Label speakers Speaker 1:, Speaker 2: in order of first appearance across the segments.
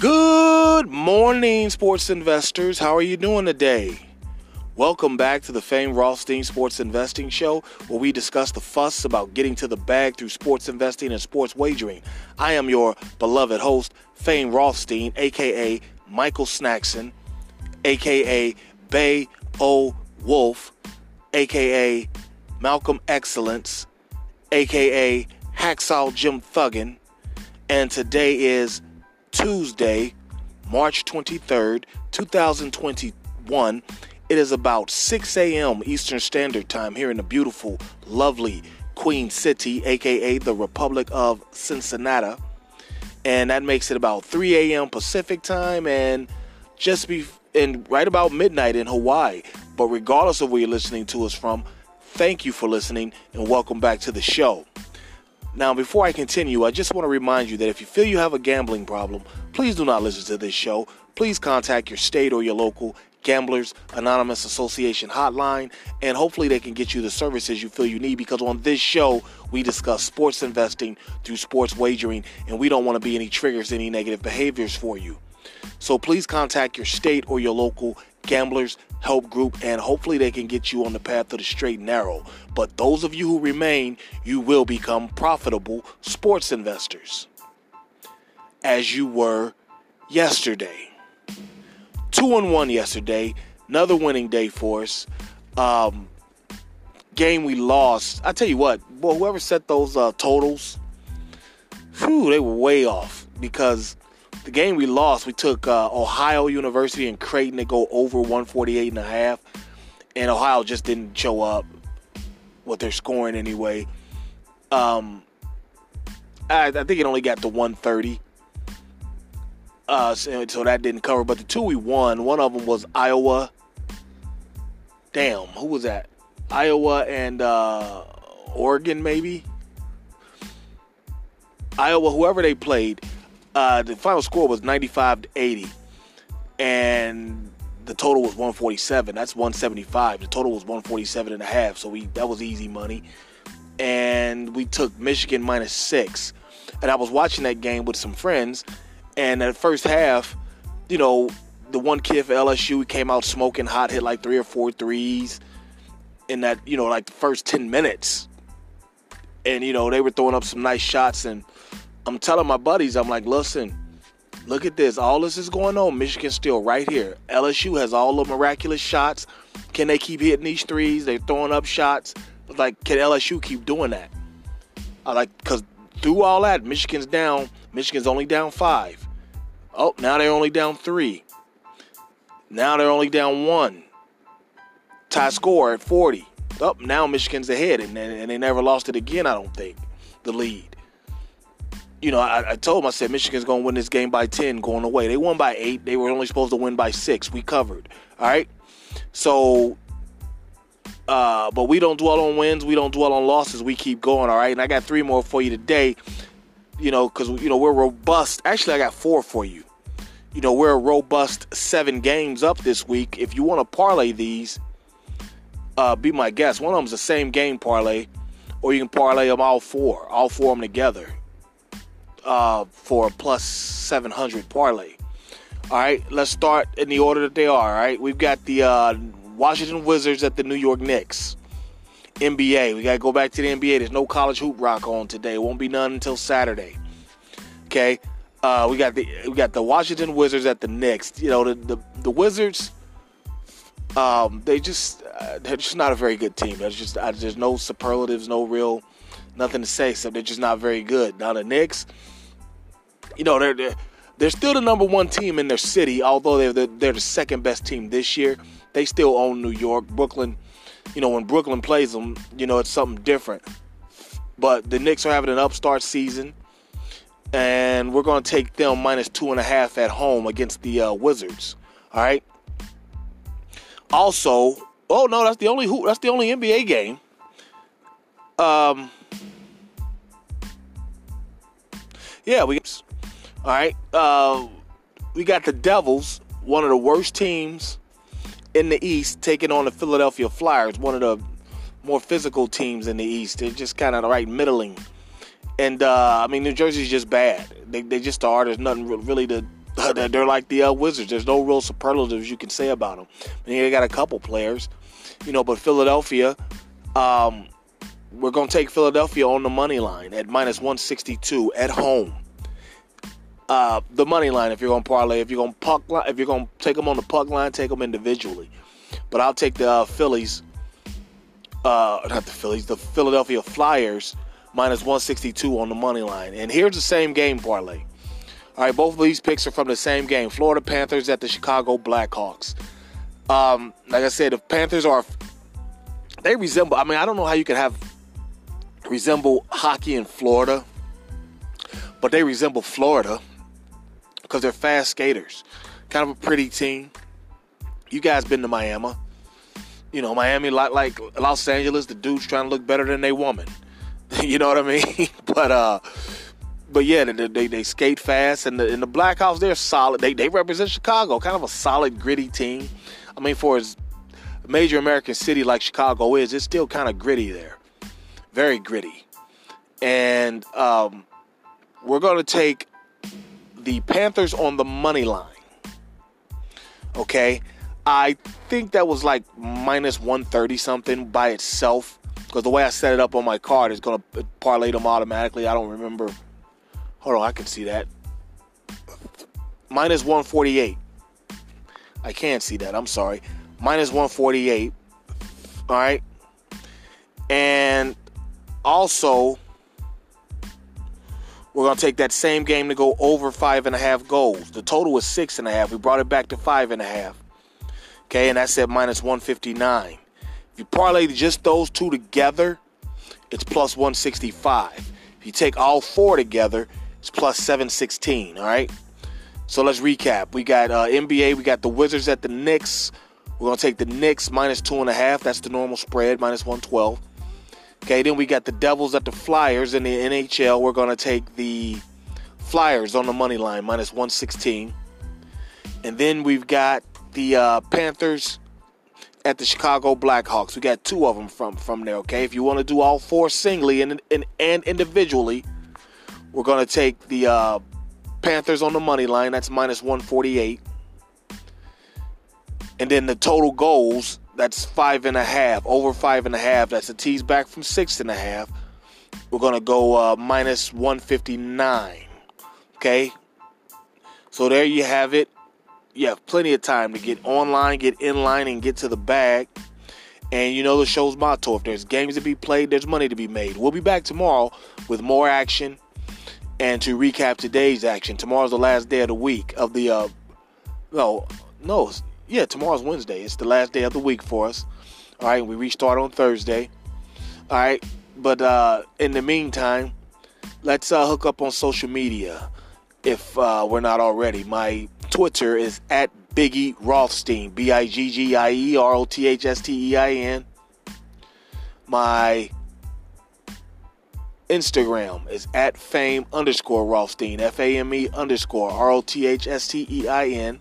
Speaker 1: Good morning, sports investors. How are you doing today? Welcome back to the famed Rothstein Sports Investing Show, where we discuss the fuss about getting to the bag through sports investing and sports wagering. I am your beloved host, Fame Rothstein, aka Michael Snackson, aka Bay O Wolf, aka Malcolm Excellence, aka Hacksaw Jim Thuggin, and today is Tuesday, March 23rd, 2021. It is about 6 a.m. Eastern Standard Time here in the beautiful, lovely Queen City, aka the Republic of Cincinnati. And that makes it about 3 a.m. Pacific time and just be and right about midnight in Hawaii. But regardless of where you're listening to us from, thank you for listening and welcome back to the show. Now, before I continue, I just want to remind you that if you feel you have a gambling problem, please do not listen to this show. Please contact your state or your local Gamblers Anonymous Association hotline, and hopefully they can get you the services you feel you need because on this show, we discuss sports investing through sports wagering, and we don't want to be any triggers, any negative behaviors for you. So please contact your state or your local gamblers help group and hopefully they can get you on the path to the straight and narrow. But those of you who remain, you will become profitable sports investors as you were yesterday. Two and one yesterday, another winning day for us. Um, game we lost. I tell you what, boy, whoever set those uh, totals, whew, they were way off because the game we lost, we took uh, Ohio University and Creighton to go over 148 and a half, and Ohio just didn't show up what they're scoring anyway. Um, I, I think it only got to 130. Uh, so, so that didn't cover. But the two we won, one of them was Iowa. Damn, who was that? Iowa and uh, Oregon, maybe. Iowa, whoever they played, uh, the final score was 95 to 80, and the total was 147. That's 175. The total was 147 and a half. So we that was easy money, and we took Michigan minus six. And I was watching that game with some friends, and at first half, you know, the one kid for LSU came out smoking hot, hit like three or four threes in that, you know, like the first 10 minutes. And, you know, they were throwing up some nice shots. And I'm telling my buddies, I'm like, listen, look at this. All this is going on. Michigan's still right here. LSU has all the miraculous shots. Can they keep hitting these threes? They're throwing up shots. Like, can LSU keep doing that? I like, because through all that, Michigan's down. Michigan's only down five. Oh, now they're only down three. Now they're only down one. Tie score at 40. Up oh, now Michigan's ahead, and, and they never lost it again. I don't think the lead. You know, I, I told them I said Michigan's going to win this game by 10 going away. They won by eight. They were only supposed to win by six. We covered. All right. So, uh, but we don't dwell on wins. We don't dwell on losses. We keep going. All right. And I got three more for you today. You know, because you know we're robust. Actually, I got four for you you know, we're a robust seven games up this week. If you want to parlay these, uh, be my guest. One of them's the same game parlay, or you can parlay them all four, all four of them together uh, for a plus 700 parlay. All right, let's start in the order that they are. All right, we've got the uh, Washington Wizards at the New York Knicks. NBA, we got to go back to the NBA. There's no college hoop rock on today. Won't be none until Saturday. Okay, uh, we got the we got the Washington Wizards at the Knicks. You know the the, the Wizards. Um, they just uh, they're just not a very good team. There's just uh, there's no superlatives, no real nothing to say. So they're just not very good. Now the Knicks, you know they're they're, they're still the number one team in their city. Although they're the, they're the second best team this year, they still own New York, Brooklyn. You know when Brooklyn plays them, you know it's something different. But the Knicks are having an upstart season and we're going to take them minus two and a half at home against the uh, Wizards. All right. Also, oh no, that's the only who that's the only NBA game. Um. Yeah, we. All right. Uh, we got the Devils, one of the worst teams in the East, taking on the Philadelphia Flyers, one of the more physical teams in the East. They're just kind of right middling. And uh, I mean, New Jersey's just bad. They, they just are. There's nothing really to They're like the uh, Wizards. There's no real superlatives you can say about them. I mean, they got a couple players, you know, but Philadelphia, um, we're going to take Philadelphia on the money line at minus 162 at home. Uh, the money line, if you're going to parlay, if you're going to puck, if you're to take them on the puck line, take them individually. But I'll take the uh, Phillies, uh, not the Phillies, the Philadelphia Flyers minus 162 on the money line. And here's the same game parlay. All right, both of these picks are from the same game. Florida Panthers at the Chicago Blackhawks. Um, like I said, the Panthers are they resemble. I mean, I don't know how you can have resemble hockey in Florida, but they resemble Florida because they're fast skaters. Kind of a pretty team. You guys been to Miami? You know, Miami like like Los Angeles. The dudes trying to look better than they woman. you know what I mean? but uh, but yeah, they, they, they skate fast, and the in the Blackhawks they're solid. They they represent Chicago, kind of a solid, gritty team. I mean, for as major American city like Chicago is, it's still kind of gritty there, very gritty. And um, we're going to take the Panthers on the money line. Okay, I think that was like minus 130 something by itself because the way I set it up on my card is going to parlay them automatically. I don't remember. Hold on, I can see that. Minus 148. I can't see that. I'm sorry. Minus 148. All right. And also, we're going to take that same game to go over five and a half goals. The total was six and a half. We brought it back to five and a half. Okay, and that's at minus 159 If you parlay just those two together, it's plus 165. If you take all four together, it's plus 716. All right. So let's recap. We got uh, NBA. We got the Wizards at the Knicks. We're gonna take the Knicks minus two and a half. That's the normal spread, minus 112. Okay. Then we got the Devils at the Flyers in the NHL. We're gonna take the Flyers on the money line, minus 116. And then we've got the uh, Panthers at the Chicago Blackhawks. We got two of them from from there. Okay, if you want to do all four singly and and, and individually, we're gonna take the uh, Panthers on the money line. That's minus one forty eight, and then the total goals. That's five and a half, over five and a half. That's a tease back from six and a half. We're gonna go uh, minus one fifty nine. Okay, so there you have it you have plenty of time to get online, get in line, and get to the bag. And you know the show's motto: if there's games to be played, there's money to be made. We'll be back tomorrow with more action and to recap today's action. Tomorrow's the last day of the week of the uh no no yeah tomorrow's Wednesday. It's the last day of the week for us. All right, we restart on Thursday. All right, but uh, in the meantime, let's uh, hook up on social media if uh, we're not already. My Twitter is at Biggie Rothstein, B I G G I E R O T H S T E I N. My Instagram is at fame underscore Rothstein, F A M E underscore R O T H S T E I N.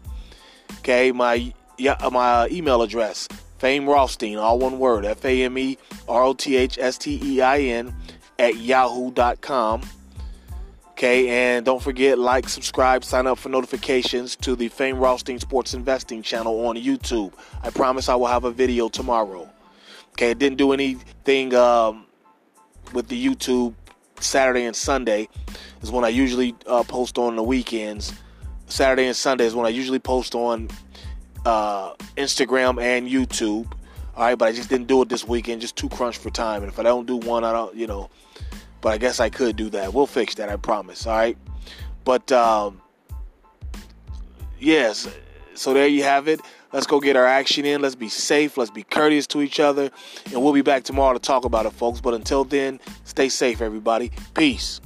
Speaker 1: Okay, my yeah, my email address, fame Rothstein, all one word, F A M E R O T H S T E I N at yahoo.com. Okay, and don't forget, like, subscribe, sign up for notifications to the Fame Rothstein Sports Investing channel on YouTube. I promise I will have a video tomorrow. Okay, I didn't do anything um, with the YouTube Saturday and Sunday, is when I usually uh, post on the weekends. Saturday and Sunday is when I usually post on uh, Instagram and YouTube. All right, but I just didn't do it this weekend, just too crunched for time. And if I don't do one, I don't, you know, but I guess I could do that. We'll fix that, I promise. All right. But um, yes, so there you have it. Let's go get our action in. Let's be safe. Let's be courteous to each other. And we'll be back tomorrow to talk about it, folks. But until then, stay safe, everybody. Peace.